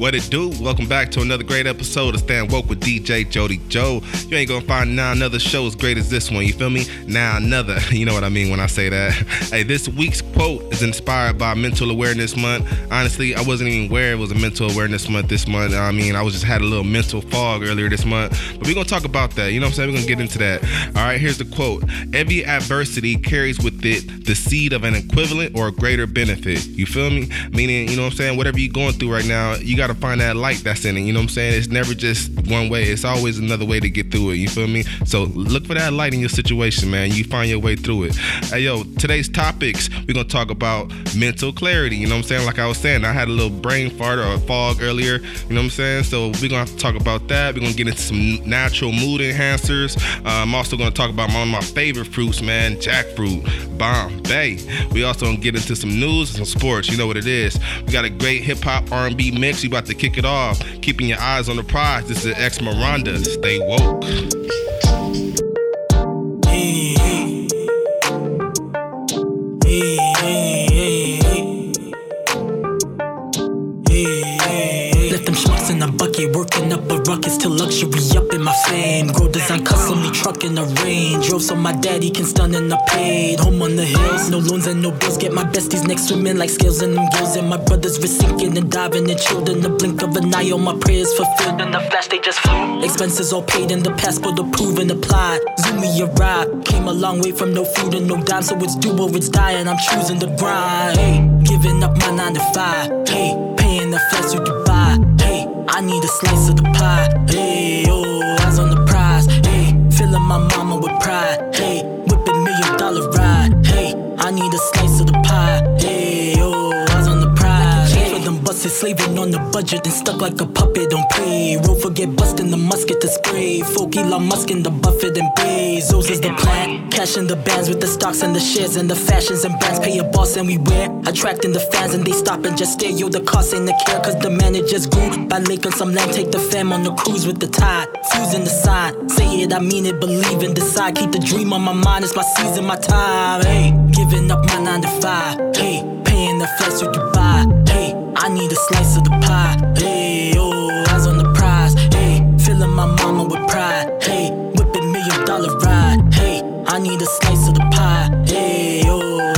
What it do? Welcome back to another great episode of Stand Woke with DJ Jody Joe. You ain't gonna find now another show as great as this one. You feel me? Now another. You know what I mean when I say that. Hey, this week's quote is inspired by Mental Awareness Month. Honestly, I wasn't even aware it was a Mental Awareness Month this month. I mean, I was just had a little mental fog earlier this month. But we're gonna talk about that. You know what I'm saying? We're gonna get into that. All right, here's the quote. Every adversity carries with it the seed of an equivalent or a greater benefit. You feel me? Meaning, you know what I'm saying? Whatever you're going through right now, you got to find that light that's in it. You know what I'm saying? It's never just one way. It's always another way to get through it. You feel me? So look for that light in your situation, man. You find your way through it. Hey, yo, today's topics, we're going to talk about mental clarity. You know what I'm saying? Like I was saying, I had a little brain fart or a fog earlier. You know what I'm saying? So we're going to talk about that. We're going to get into some natural mood enhancers. Uh, I'm also going to talk about one of my favorite fruits, man, jackfruit, Bombay. We also going to get into some news and some sports. You know what it is. We got a great hip hop R&B mix. About to kick it off. Keeping your eyes on the prize. This is X Miranda. Stay woke. Working up a ruckus to luxury up in my fame. Grow design custom me truck in the range. Drove so my daddy can stun in the paid. Home on the hills, no loans and no bills. Get my besties next swimming like scales in them gills. And my brothers were sinking and diving and chilled in the blink of an eye. All my prayers fulfilled in the flash, they just flew. Expenses all paid and the passport approved and applied. Zoom me a ride. Came a long way from no food and no dime, so it's do or it's die. And I'm choosing the grind. Hey, giving up my nine to five. Hey, paying the flights to I need a slice of the pie. Hey, oh, eyes on the prize. Hey, filling my mama with pride. Hey, whipping million dollar ride. Hey, I need a slice Slaving on the budget and stuck like a puppet on pay. Roll forget busting the musket to spray. Folk Elon Musk in the Buffett and Bezos is the plan. Cashing the bands with the stocks and the shares and the fashions and brands. Pay a boss and we wear. Attracting the fans and they stop and just stare. Yo, the cost ain't the care cause the managers grew. By lake some land, take the fam on the cruise with the tide. Fusing the sign. Say it, I mean it, believe and decide. Keep the dream on my mind, it's my season, my time. Hey, giving up my nine to five. Hey, paying the flights to Dubai. I need a slice of the pie. Hey, oh, eyes on the prize. Hey, filling my mama with pride. Hey, whipping million dollar ride. Hey, I need a slice of the pie. Hey, oh,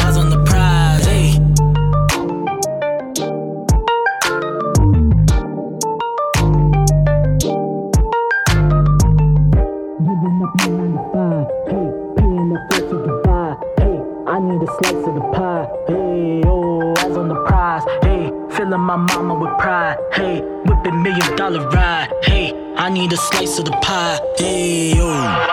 I need a slice of the pie. Hey, oh,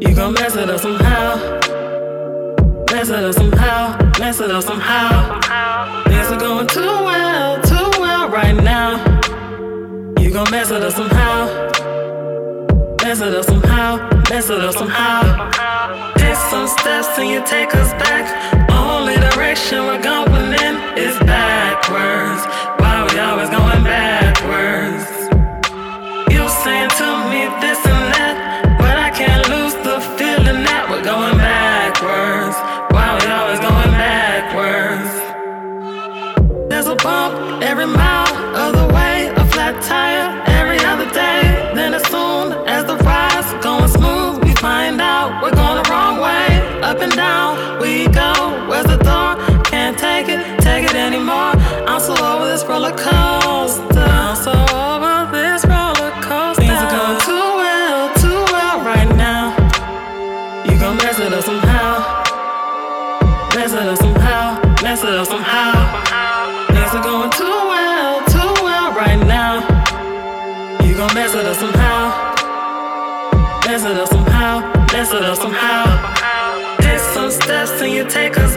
You gon' mess it up somehow. Mess it up somehow, mess it up somehow. Things are going too well, too well right now. You gon' mess it up somehow. Mess it up somehow, mess it up somehow. Take some steps and you take us back. Only direction we're going in is backwards. Somehow. Take some steps and you take us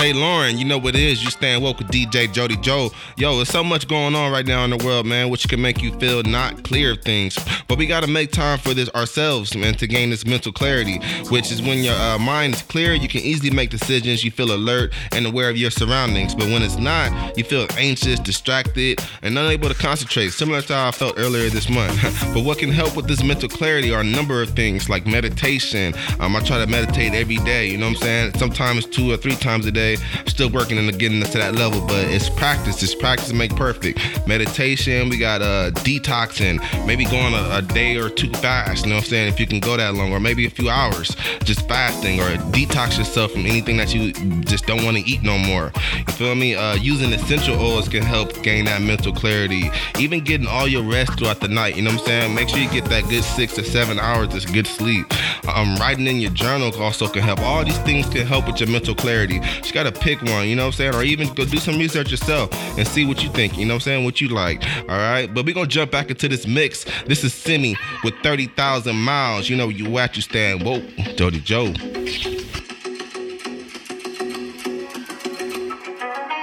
Tay Lauren. Know what it is. You stand woke with DJ Jody Joe. Yo, there's so much going on right now in the world, man, which can make you feel not clear of things. But we got to make time for this ourselves, man, to gain this mental clarity, which is when your uh, mind is clear, you can easily make decisions. You feel alert and aware of your surroundings. But when it's not, you feel anxious, distracted, and unable to concentrate, similar to how I felt earlier this month. but what can help with this mental clarity are a number of things like meditation. Um, I try to meditate every day, you know what I'm saying? Sometimes two or three times a day. Still working and getting to that level, but it's practice. It's practice to make perfect. Meditation, we got uh, detoxing, maybe going a, a day or two fast, you know what I'm saying? If you can go that long, or maybe a few hours just fasting, or detox yourself from anything that you just don't want to eat no more. You feel me? Uh, using essential oils can help gain that mental clarity. Even getting all your rest throughout the night, you know what I'm saying? Make sure you get that good six to seven hours of good sleep. Um, writing in your journal also can help. All these things can help with your mental clarity. You gotta pick one, you know what I'm saying? Or even go do some research yourself and see what you think, you know what I'm saying? What you like. All right. But we're gonna jump back into this mix. This is Simi with 30,000 miles. You know, you at you stand. Whoa, Dirty Joe.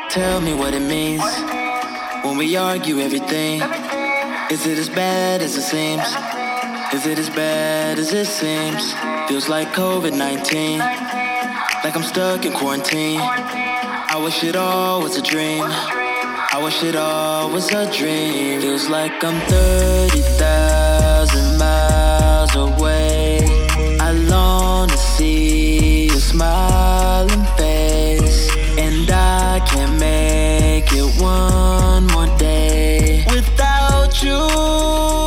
Tell me what it means when we argue everything. Is it as bad as it seems? Is it as bad as it seems? Feels like COVID 19, like I'm stuck in quarantine. I wish it all was a dream. I wish it all was a dream. Feels like I'm 30,000 miles away. I long to see your smiling face, and I can't make it one more day without you.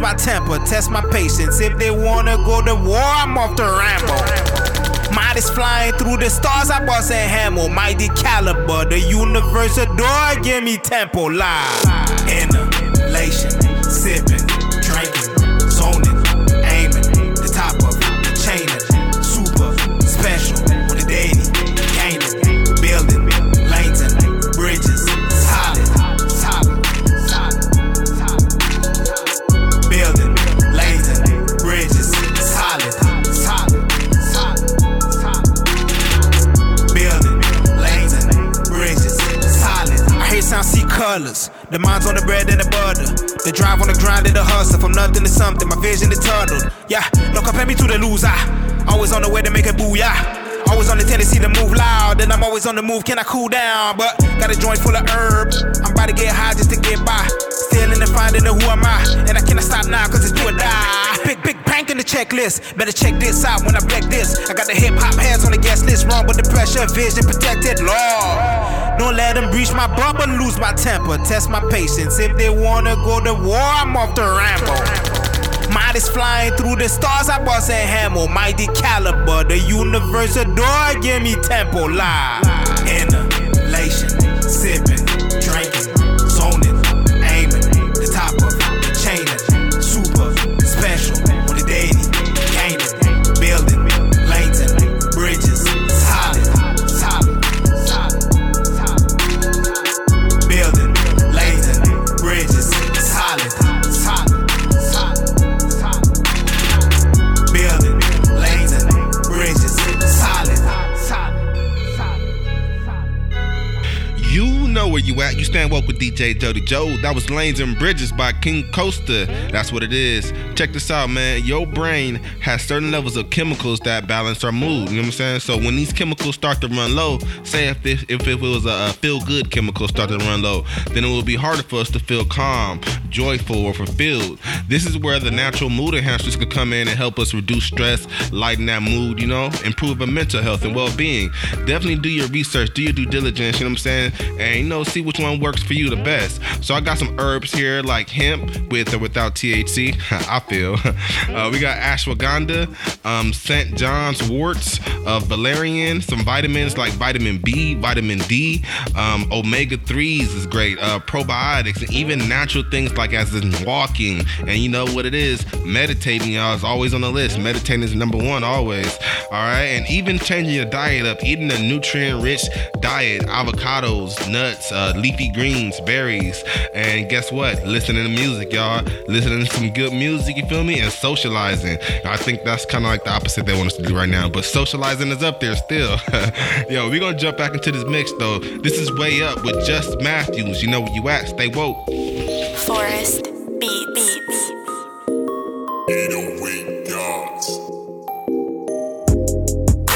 Lose my temper, test my patience. If they wanna go to war, I'm off the ramble. Modest flying through the stars, I bust and hammer. Mighty caliber, the universe adore, give me tempo live. The mind's on the bread and the butter. The drive on the grind and the hustle. From nothing to something, my vision is tunneled. Yeah, don't compare me to the loser. Always on the way to make a booyah. Always on the tendency to move loud, and I'm always on the move. Can I cool down? But got a joint full of herbs. I'm about to get high just to get by. Still the finding who am I, and I cannot stop now cause it's do or die. Big, big bank in the checklist. Better check this out when I black this. I got the hip hop hands on the guest list. Wrong with the pressure, vision protected. Lord, don't let them breach my bubble, lose my temper. Test my patience. If they wanna go to war, I'm off the ramble. Modest flying through the stars, I bust and hammer. Mighty caliber, the universe adore, give me tempo live. Know where you at. You stand woke with DJ Jody Joe. That was Lanes and Bridges by King Costa. That's what it is. Check this out, man. Your brain has certain levels of chemicals that balance our mood. You know what I'm saying? So when these chemicals start to run low, say if it, if it was a, feel good chemical start to run low, then it will be harder for us to feel calm, joyful, or fulfilled. This is where the natural mood enhancers can come in and help us reduce stress, lighten that mood, you know, improve our mental health and well-being. Definitely do your research, do your due diligence, you know what I'm saying? And you know, see which one works for you the best. So I got some herbs here like hemp with or without THC. I feel. Uh, we got ashwagandha, um, St. John's worts, uh, valerian, some vitamins like vitamin B, vitamin D, um, omega 3s is great, uh, probiotics, and even natural things like as in walking. And you know what it is? Meditating, y'all, is always on the list. Meditating is number one always. All right. And even changing your diet up, eating a nutrient rich diet, avocados, nuts, uh, leafy greens, berries. And guess what? Listening to music, y'all. Listening to some good music, you feel me? And socializing. I think that's kind of like the opposite they want us to do right now. But socializing is up there still. Yo, we're going to jump back into this mix though. This is Way Up with Just Matthews. You know where you at. Stay woke. Forest beat Beats.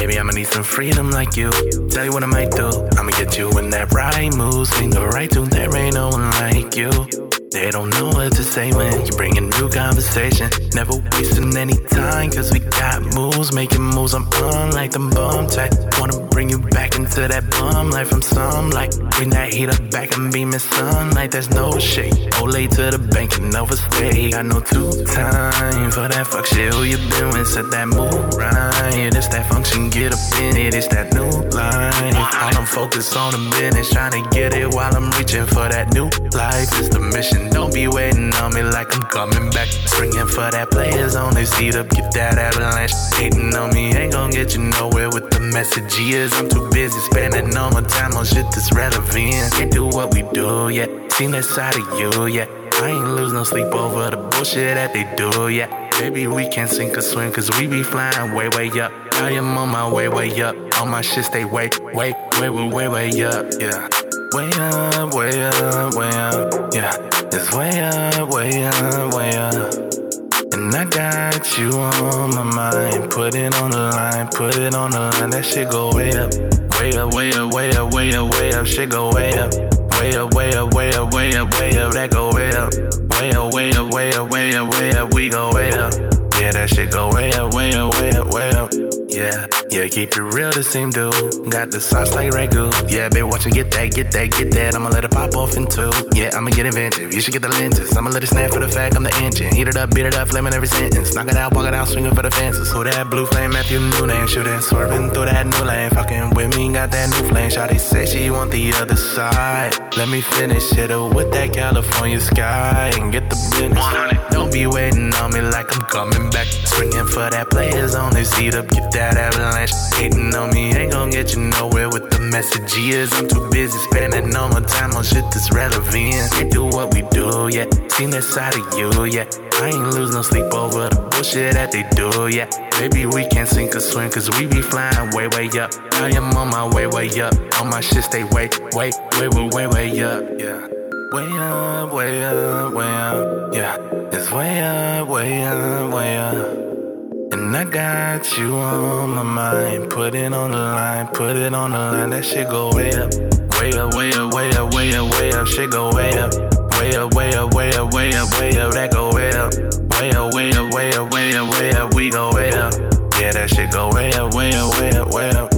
Baby, I'ma need some freedom like you. Tell you what I might do. I'ma get you in that right mood. Sing the right tune. There ain't no one like you. They don't know what to say when you bring a new conversation. Never wasting any time, cause we got moves, making moves. I'm on like the bum type. Wanna bring you back into that bum life from some like bring that heat up back and beaming sunlight. There's no shade. Olay to the bank and overstay. Got no two time for that fuck shit. Who you been with? Set that move right. It's that function, get up in it. It's that new line. I'm focused on the business, trying to get it while I'm reaching for that new life. It's the mission. Don't be waiting on me like I'm coming back. Springing for that players on their seat up, get that avalanche. Hating on me ain't gon' get you nowhere with the message messages. I'm too busy spending all my time on shit that's relevant. Can't do what we do yet. Seen that side of you yet. I ain't lose no sleep over the bullshit that they do yet. Baby, we can't sink or swim, cause we be flying way, way up. I am on my way, way up. All my shit stay way, way, way, way, way, way up, yeah. Way up, way up, way up, yeah. It's way up, way up, way up. And I got you on my mind. Put it on the line, put it on the line. That shit go way up. Way up, way up, way up, way up, way up. Shit go way up. Way up, way up, way up, way up, way up. That go way up. Way up, way up, way up, way up, way up. We go way up. Yeah, that shit go way up, way up, way up, way up. Yeah, yeah, keep it real, the same dude. Got the sauce like ragu. Yeah, baby, watch get that, get that, get that. I'ma let it pop off in two. Yeah, I'ma get inventive. You should get the lenses. I'ma let it snap for the fact I'm the engine. Heat it up, beat it up, flaming every sentence. Knock it out, walk it out, swinging for the fences. Who that blue flame, Matthew new name, shooting, swerving through that new lane. Fucking with me, got that new flame. Shawty say she want the other side. Let me finish it up with that California sky and get the business. Don't be waiting on me like I'm coming back. Springing for that players only seat up, get that avalanche. Hating on me ain't gon' get you nowhere with the messages. I'm too busy spending no more time on shit that's relevant. Can't do what we do, yeah. Seen that side of you, yeah. I ain't lose no sleep over the bullshit that they do, yeah. Maybe we can sink or swim, cause we be flying way, way up. I am on my way, way up. All my shit stay way, way, way, way, way, way up, yeah. Way up, way up, way up, yeah. It's way up, way up, way up. And I got you on my mind. Put it on the line, put it on the line. That shit go way up. Way up, way up, way up, way up, way up. Shit go way up. Way up, way up, way up, way up, way up. That go way up. Way up, way up, way up, way up, way up. We go way up. Yeah, that shit go way up, way up, way up, way up.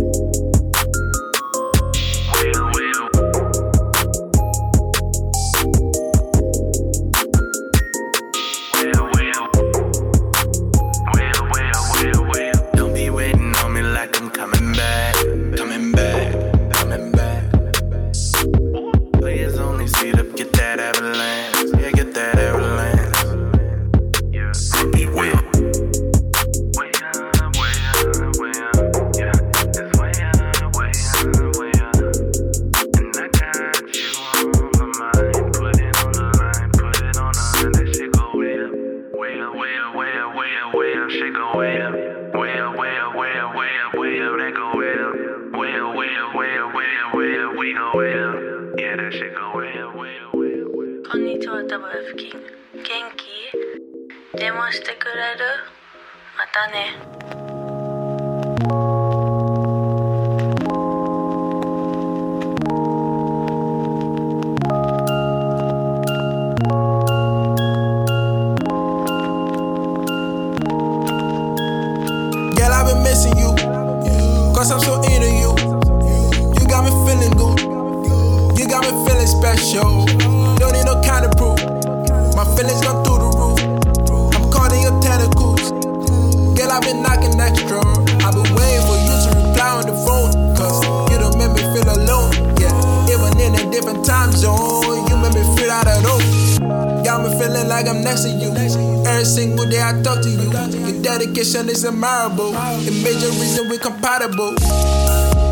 Single day I talk to you. Your dedication is admirable. The major reason we're compatible.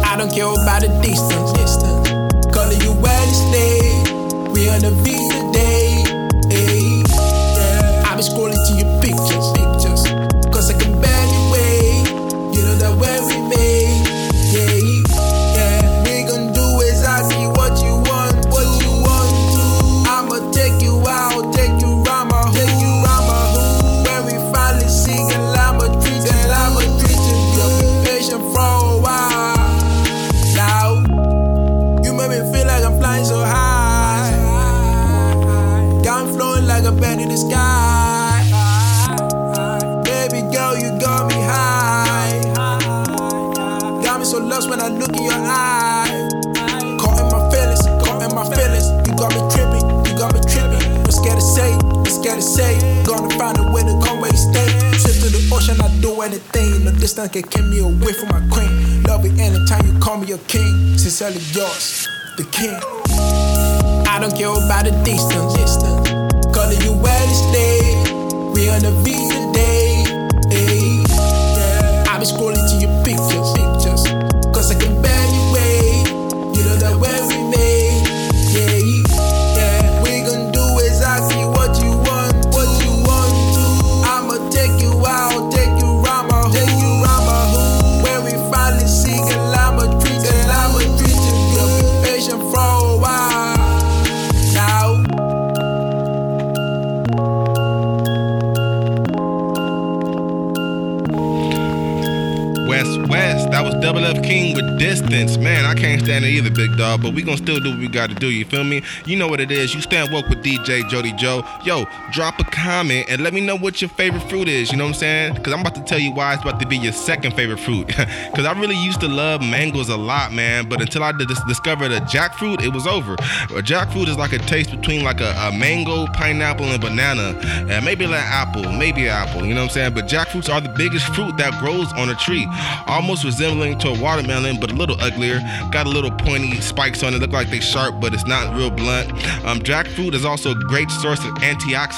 I don't care about the distance. Calling you Wednesday. We on the V distance can keep me away from my queen. Love it anytime you call me your king. Sincerely yours, the king. I don't care about the distance. Calling you Wednesday. We But we gonna still do what we gotta do. You feel me? You know what it is. You stand woke with DJ Jody Joe. Yo, drop a comment and let me know what your favorite fruit is. You know what I'm saying? Because I'm about to tell you why it's about to be your second favorite fruit. Because I really used to love mangoes a lot, man. But until I dis- discovered a jackfruit, it was over. A jackfruit is like a taste between like a, a mango, pineapple, and banana, and maybe like apple, maybe apple. You know what I'm saying? But jackfruits are the biggest fruit that grows on a tree, almost resembling to a watermelon, but a little uglier. Got a little pointy spikes on it. Look like they sharp, but it's not real blunt. Um, jackfruit is also a great source of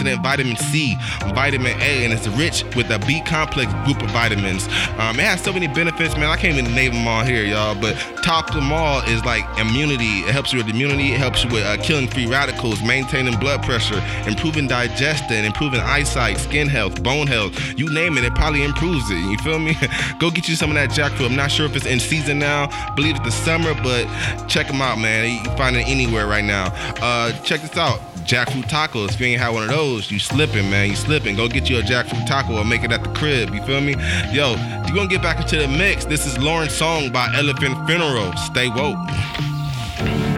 antioxidant vitamin C, vitamin A, and it's rich with a B complex group of vitamins. Um, it has so many benefits, man. I can't even name them all here, y'all. But top of them all is like immunity. It helps you with immunity. It helps you with uh, killing free radicals, maintaining blood pressure, improving digestion, improving eyesight, skin health, bone health. You name it, it probably improves it. You feel me? Go get you some of that jackfruit. I'm not sure if it's in season now. I believe it's the summer, but check them out, man. You can find it anywhere right now. Uh, check this out. Jackfruit tacos. If you ain't had one of those, you slipping, man. You slipping. Go get you a jackfruit taco or make it at the crib. You feel me? Yo, you gonna get back into the mix. This is Lauren's song by Elephant Funeral. Stay woke.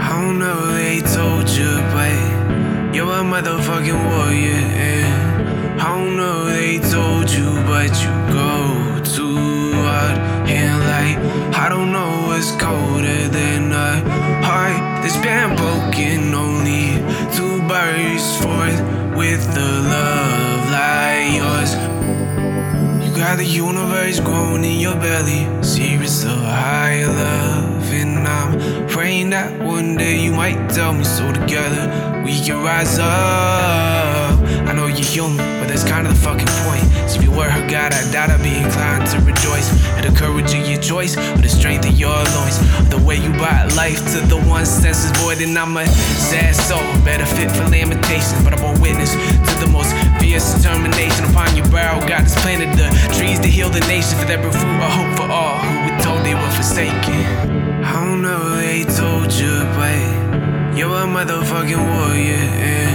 I don't know they told you, but you're a motherfucking warrior. And I don't know they told you, but you go too hard. And like, I don't know what's colder than a heart that's been broken. Only to burst forth with the love like yours. You got the universe growing in your belly. Secrets of higher love. And I'm praying that one day you might tell me so together we can rise up. I know you're human, but that's kind of the fucking point. So if you were her God, I doubt I'd be inclined to rejoice. At the courage of your choice, or the strength of your loins. The way you brought life to the one senses void, and I'm a sad soul. Better fit for lamentations, but I won't witness to the most fierce determination upon your brow. God has planted the trees to heal the nation for that fruit of hope for all who were told they were forsaken. I don't know they told you, but you're a motherfucking warrior. And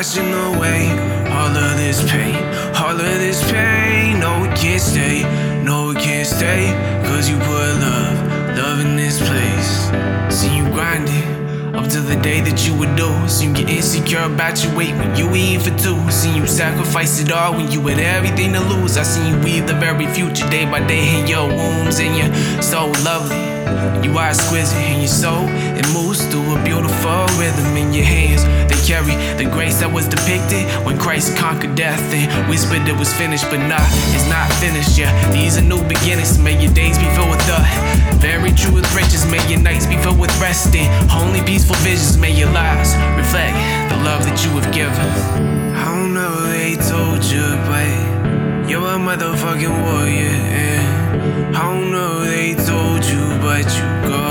washing away all of this pain, all of this pain. No, it can't stay, no, it can't stay, cause you put love, love in this place. See you grinding. Up to the day that you would do. See you get insecure about your weight when you eat for two. See you sacrifice it all when you had everything to lose. I see you weave the very future day by day in your wombs, and you're so lovely. You are exquisite in your soul. It moves through a beautiful rhythm in your hands. They carry the grace that was depicted when Christ conquered death and whispered it was finished, but nah, it's not finished yet. These are new beginnings. May your days be filled with the very truest riches. May your nights be filled with resting. Only peaceful visions. May your lives reflect the love that you have given. I don't know they told you, but you're a motherfucking warrior. And I don't know they told you, but you go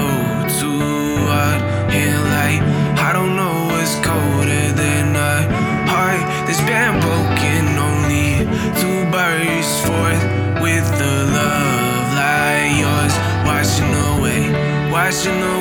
too hard. Like, I don't know what's colder than a heart that's been broken. Only forth with the love like yours, washing away, washing away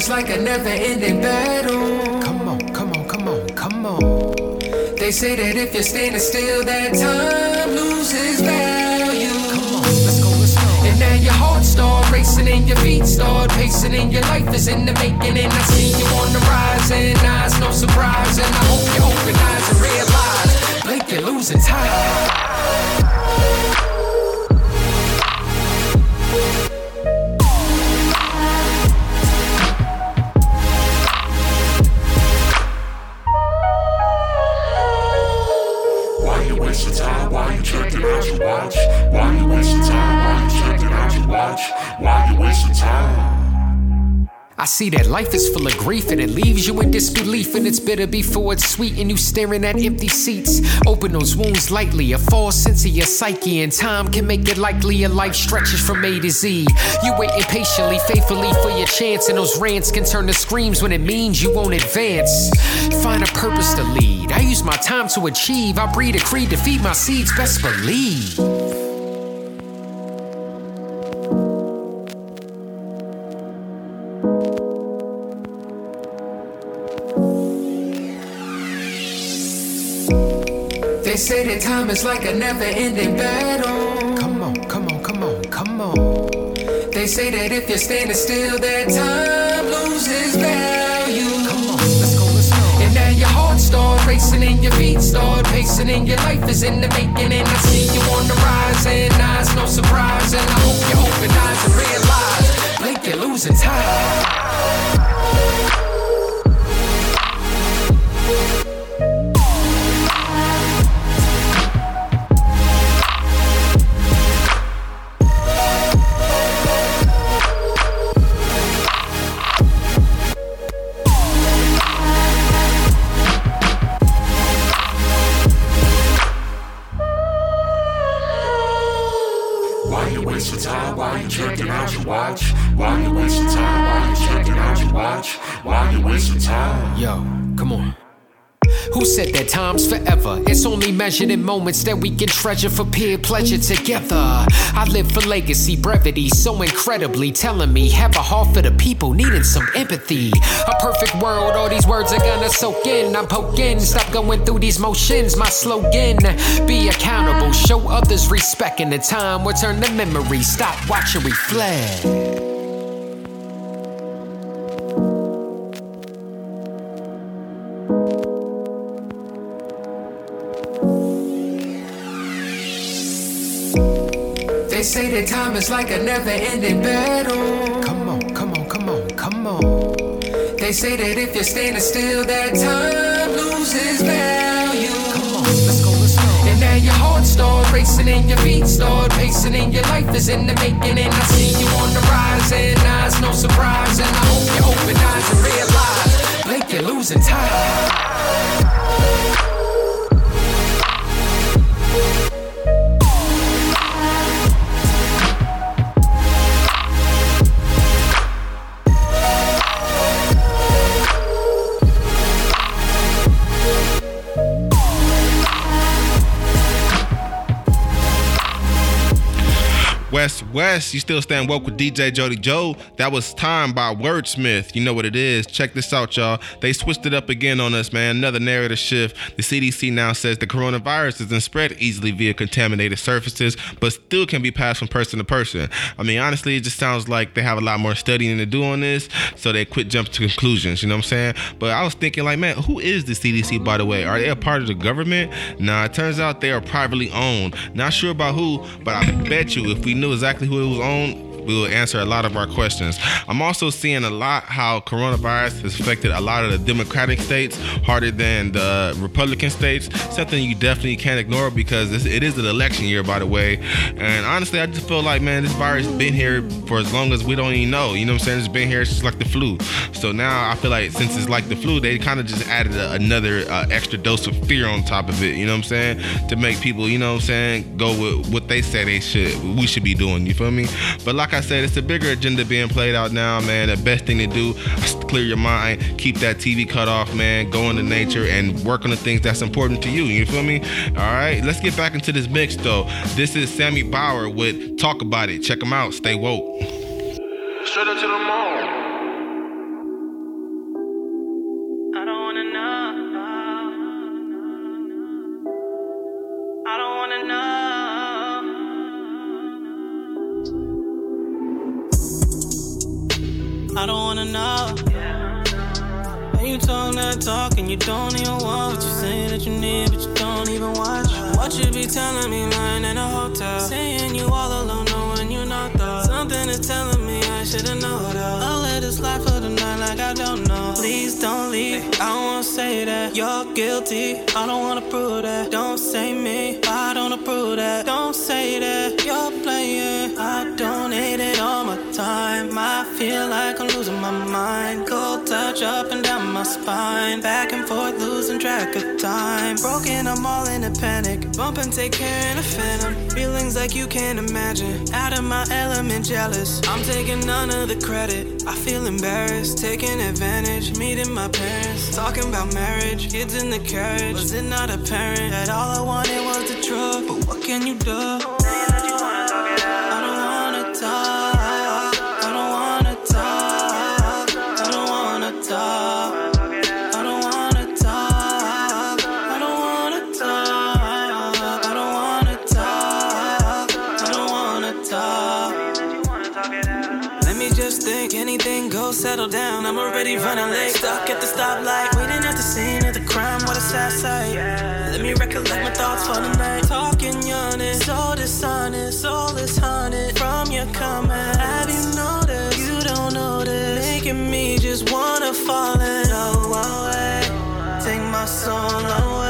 say that time is like a never ending battle. Come on, come on, come on, come on. They say that if you're standing still, that time loses value. Come on, let's go, let's go. And now your heart start racing and your feet start pacing and your life is in the making. And I see you on the rise and it's no surprise. And I hope you open eyes and realize, blink, you're losing time. See that life is full of grief and it leaves you in disbelief. And it's bitter before it's sweet, and you staring at empty seats. Open those wounds lightly, a false sense of your psyche. And time can make it likely your life stretches from A to Z. You wait impatiently, faithfully for your chance, and those rants can turn to screams when it means you won't advance. Find a purpose to lead. I use my time to achieve. I breed a creed to feed my seeds, best believe. Time is like a never ending battle. Come on, come on, come on, come on. They say that if you're standing still, that time loses value. Come on, let's go, let's go. And now your heart start racing and your feet start pacing and your life is in the making. And I see you on the rise and now it's no surprise. And I hope you open eyes and realize, blink, you're losing time. You time? Yo, come on. Who said that time's forever? It's only measured in moments that we can treasure for peer pleasure together. I live for legacy, brevity, so incredibly telling me have a heart for the people needing some empathy. A perfect world, all these words are gonna soak in. I'm poking, stop going through these motions. My slogan be accountable, show others respect. In the time, will turn to memory, stop, watch, and reflect. Time is like a never ending battle. Come on, come on, come on, come on. They say that if you're standing still, that time loses value. Come on, let's go, let's go. And now your heart start racing and your feet start pacing and your life is in the making. And I see you on the rise and it's no surprise. And I hope you open eyes and realize, blink, you're losing time. West you still stand woke with DJ Jody Joe. That was Time by Wordsmith. You know what it is. Check this out, y'all. They switched it up again on us, man. Another narrative shift. The CDC now says the coronavirus isn't spread easily via contaminated surfaces, but still can be passed from person to person. I mean, honestly, it just sounds like they have a lot more studying to do on this, so they quit jumping to conclusions. You know what I'm saying? But I was thinking, like, man, who is the CDC, by the way? Are they a part of the government? Nah, it turns out they are privately owned. Not sure about who, but I bet you if we knew exactly who it was owned, we will answer a lot of our questions. I'm also seeing a lot how coronavirus has affected a lot of the Democratic states harder than the Republican states. Something you definitely can't ignore because this, it is an election year, by the way. And honestly, I just feel like, man, this virus has been here for as long as we don't even know. You know what I'm saying? It's been here. It's just like the flu. So now I feel like since it's like the flu, they kind of just added a, another uh, extra dose of fear on top of it. You know what I'm saying? To make people, you know what I'm saying, go with what they say they should, we should be doing. You feel me? But like I said, it's a bigger agenda being played out now, man. The best thing to do is clear your mind, keep that TV cut off, man. Go into nature and work on the things that's important to you. You feel me? All right, let's get back into this mix though. This is Sammy Bauer with Talk About It. Check him out. Stay woke. Straight up to the mall. I don't wanna know. When you talk that talk and you don't even want what you say that you need, but you don't even watch. What you be telling me lying in a hotel, saying you all alone, knowing you're not though. Something is telling me I should've known though. I'll let it slide for the night like I don't know. Please don't leave. I don't wanna say that you're guilty. I don't wanna prove that. Don't say me that. Don't say that you're playing. I donated all my time. I feel like I'm losing my mind. Cold touch up and down my spine. Back and forth, losing track of time. Broken, I'm all in a panic. Bump and take care in a phantom. Feelings like you can't imagine. Out of my element, jealous. I'm taking none of the credit. I feel embarrassed, taking advantage. Meeting my parents, talking about marriage, kids in the carriage. Was it not apparent that all I wanted can you do? Let me just think anything go? settle down. I'm already running late. Stuck at the stoplight, waiting at the scene crime or the sad sight. Let me recollect my thoughts for the night. Talking yawning, so dishonest, all is haunted from your comment. Have you noticed? You don't notice. Making me just wanna fall in. No, I'll Take my soul away.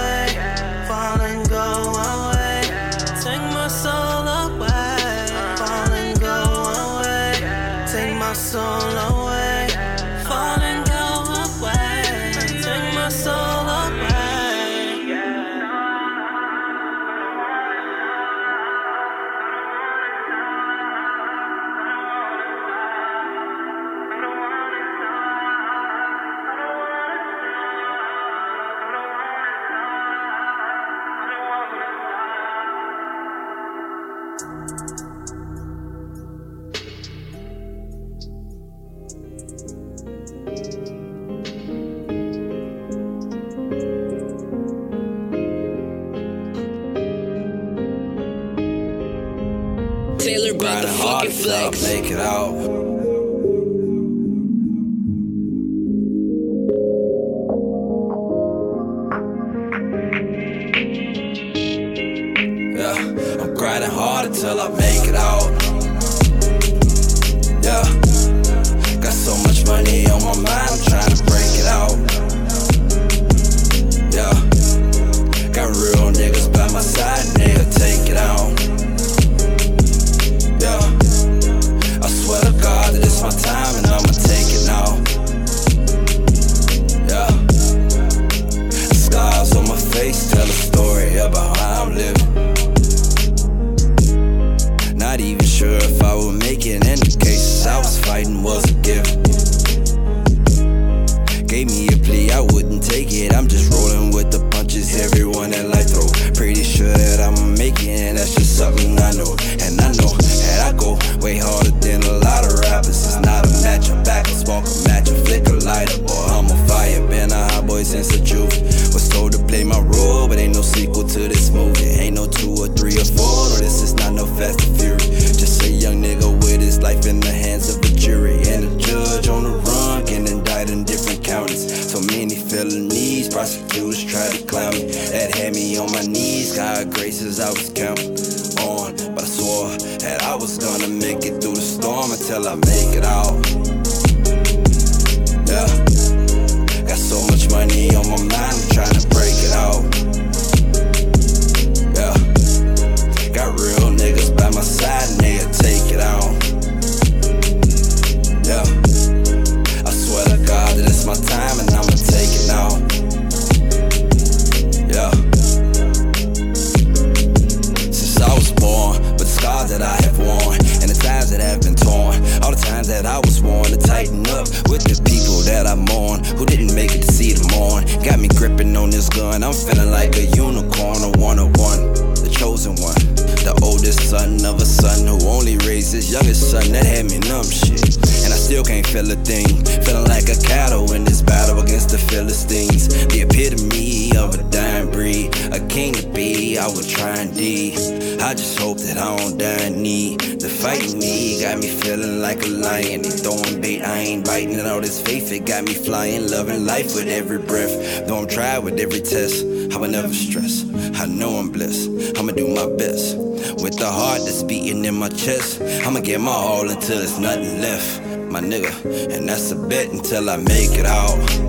until there's nothing left, my nigga. And that's a bet until I make it out.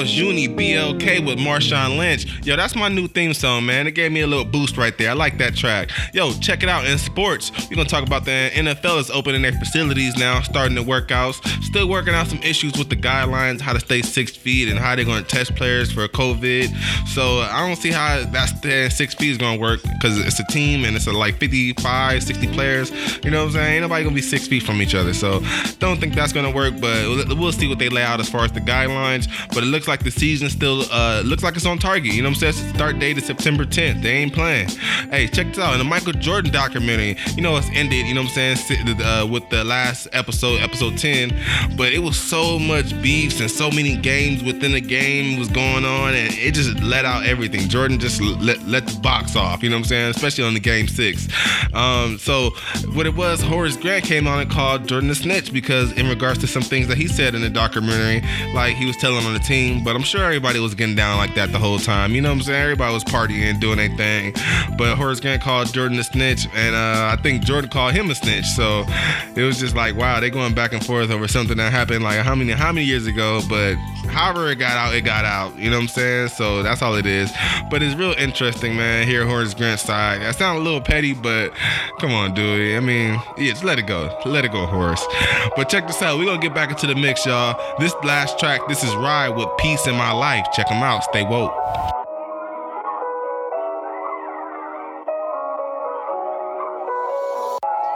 Was Uni BLK with Marshawn Lynch. Yo, that's my new theme song, man. It gave me a little boost right there. I like that track. Yo, check it out. In sports, we're gonna talk about the NFL is opening their facilities now, starting the workouts. Still working out some issues with the guidelines, how to stay six feet, and how they're gonna test players for COVID. So I don't see how that six feet is gonna work because it's a team and it's a, like 55, 60 players. You know what I'm saying? Ain't nobody gonna be six feet from each other. So don't think that's gonna work, but we'll- see what they lay out as far as the guidelines. But it looks like the season still uh, looks like it's on target. You know I'm saying? Start date is September 10th. They ain't playing. Hey, check this out. In the Michael Jordan documentary, you know it's ended. You know what I'm saying? Uh, with the last episode, episode 10, but it was so much beefs and so many games within the game was going on, and it just let out everything. Jordan just let let the box off. You know what I'm saying? Especially on the game six. Um, so what it was, Horace Grant came on and called Jordan a snitch because in regards to some things that he said in the documentary, like he was telling on the team. But I'm sure everybody was getting down like that the whole time. You know what I'm saying? Everybody was partying, doing their thing. But Horace Grant called Jordan a snitch, and uh, I think Jordan called him a snitch. So it was just like, wow, they going back and forth over something that happened like how many how many years ago. But however it got out, it got out. You know what I'm saying? So that's all it is. But it's real interesting, man. Hear Horace Grant's side. That sounds a little petty, but come on, dude. I mean, yeah, just let it go. Let it go, Horace. But check this out. We're gonna get back into the mix, y'all. This last track, this is Ride with Peace in My Life. Check them out. Stay woke.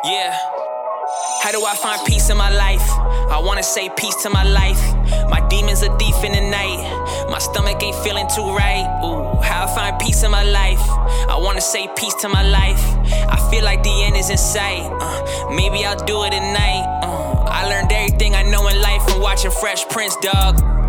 Yeah. How do I find peace in my life? I wanna say peace to my life. My demons are deep in the night. My stomach ain't feeling too right. Ooh, how I find peace in my life? I wanna say peace to my life. I feel like the end is in sight. Uh, maybe I'll do it at night. Uh, I learned everything I know in life from watching Fresh Prince, dog.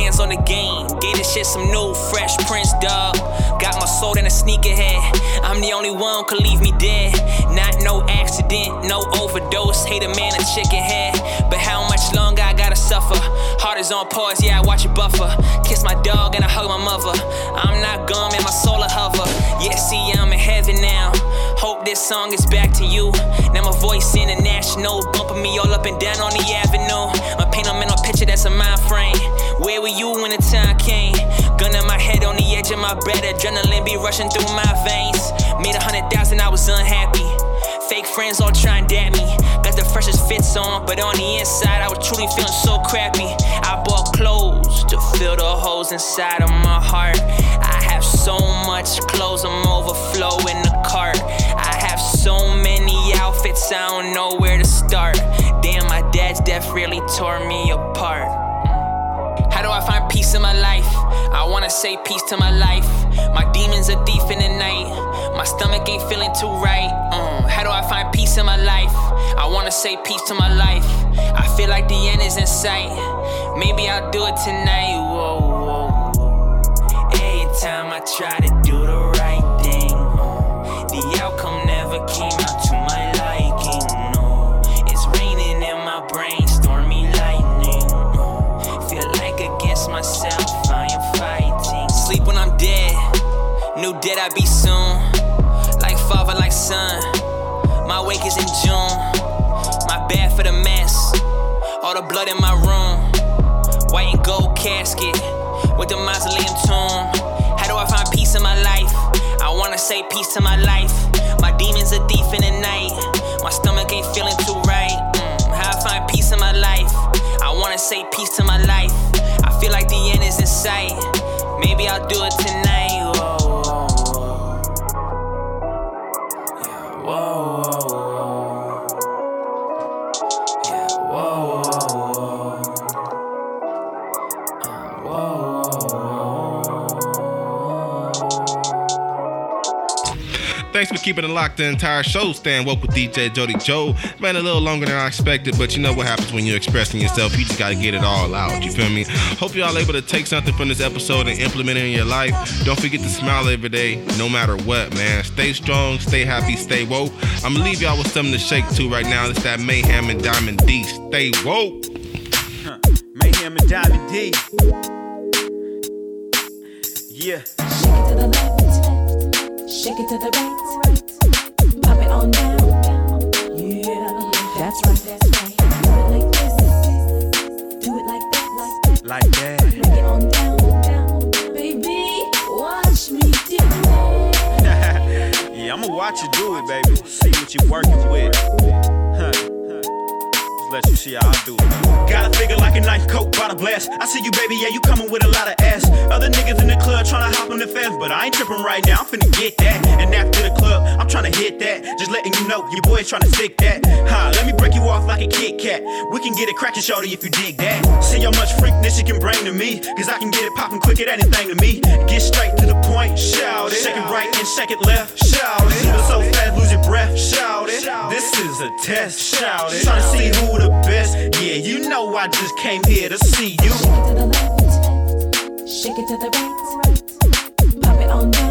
My hands on the game. Gave this shit some new fresh prince, dog. Got my soul in a sneakerhead. I'm the only one could leave me dead. Not no accident, no overdose. Hate a man, a chicken head. But how much longer I gotta suffer? Heart is on pause, yeah, I watch it buffer. Kiss my dog and I hug my mother. I'm not gone, man, my soul a hover. Yeah, see, I'm in heaven now. Hope this song is back to you. Now my voice international, bumping me all up and down on the avenue. I paint a mental picture that's a mind frame. Where were you when the time came? Gun in my head on the edge of my bed, adrenaline be rushing through my veins. Made a hundred thousand, I was unhappy. Fake friends all trying to dab me. Got the freshest fits on, but on the inside, I was truly feeling so crappy. I bought clothes to fill the holes inside of my heart. I have so much clothes, I'm overflowing the cart. I have so many outfits, I don't know where to start. Damn, my dad's death really tore me apart. How do I find peace in my life? I wanna say peace to my life. My demons are deep in the night. My stomach ain't feeling too right. Uh, how do I find peace in my life? I wanna say peace to my life. I feel like the end is in sight. Maybe I'll do it tonight. Whoa, whoa. Every time I try to son. My wake is in June. My bad for the mess. All the blood in my room. White and gold casket with the mausoleum tomb. How do I find peace in my life? I wanna say peace to my life. My demons are deep in the night. My stomach ain't feeling too right. Mm, how I find peace in my life? I wanna say peace to my life. I feel like the end is in sight. Maybe I'll do it tonight. Keeping it locked the entire show. Stand woke with DJ Jody Joe. Man, a little longer than I expected, but you know what happens when you're expressing yourself. You just gotta get it all out. You feel me? Hope y'all able to take something from this episode and implement it in your life. Don't forget to smile every day, no matter what, man. Stay strong, stay happy, stay woke. I'm gonna leave y'all with something to shake to right now. It's that Mayhem and Diamond D. Stay woke. Mayhem and Diamond D. Yeah. Shake it to the left, shake it to the right. I see you, baby, yeah, you coming with a lot of ass. Other niggas in the club tryna hop on the fence, but I ain't tripping right now. I'm finna get that. And after the club, I'm tryna hit that. Just letting you know, your boy's tryna stick that. Ha, let me break you off like a Kit Kat. We can get it crackin' shorty if you dig that. See how much freakness you can bring to me. Cause I can get it poppin' quick at anything to me. Get straight to the point, shout it. Shake it right and shake it left, shout it. It so fast, lose your breath, shout it. This is a test, shout it. Tryna see who the best. Yeah, you know I just came here to see you. Shake it to the right. Pop it on down.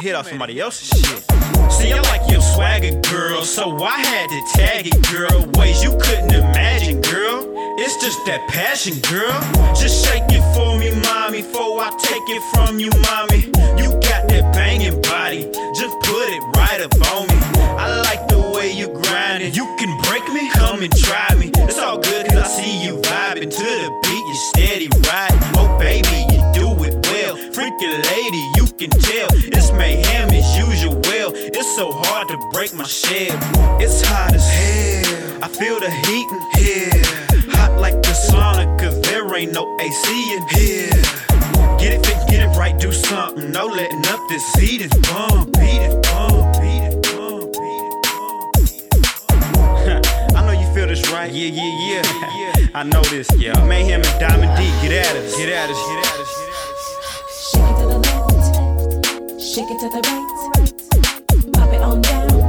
Hit off somebody else's shit. See, I like your swagger, girl, so I had to tag it, girl. Ways you couldn't imagine, girl. It's just that passion, girl. Just shake it for me, mommy, before I take it from you, mommy. You got that banging body, just put it right up on me. I like the way you grind it. You can break me, come and try me. It's all good cause I see you vibing to the beat, you steady riding. Oh, baby, you do it well. Freaky lady, you can tell. It's mayhem as usual. Well, it's so hard to break my shell. It's hot as hell. I feel the heat in here. Hot like the sauna, cause there ain't no AC in here. Get it fit, get it right, do something. No letting up this seat is bump. Beat it, bump, beat it, bump, beat it, bump, beat it, bump. I know you feel this right. Yeah, yeah, yeah. I know this, yeah. Mayhem and Diamond D, get at us, get at us, get at us, get at us. Shake it to the right. Pop it on down.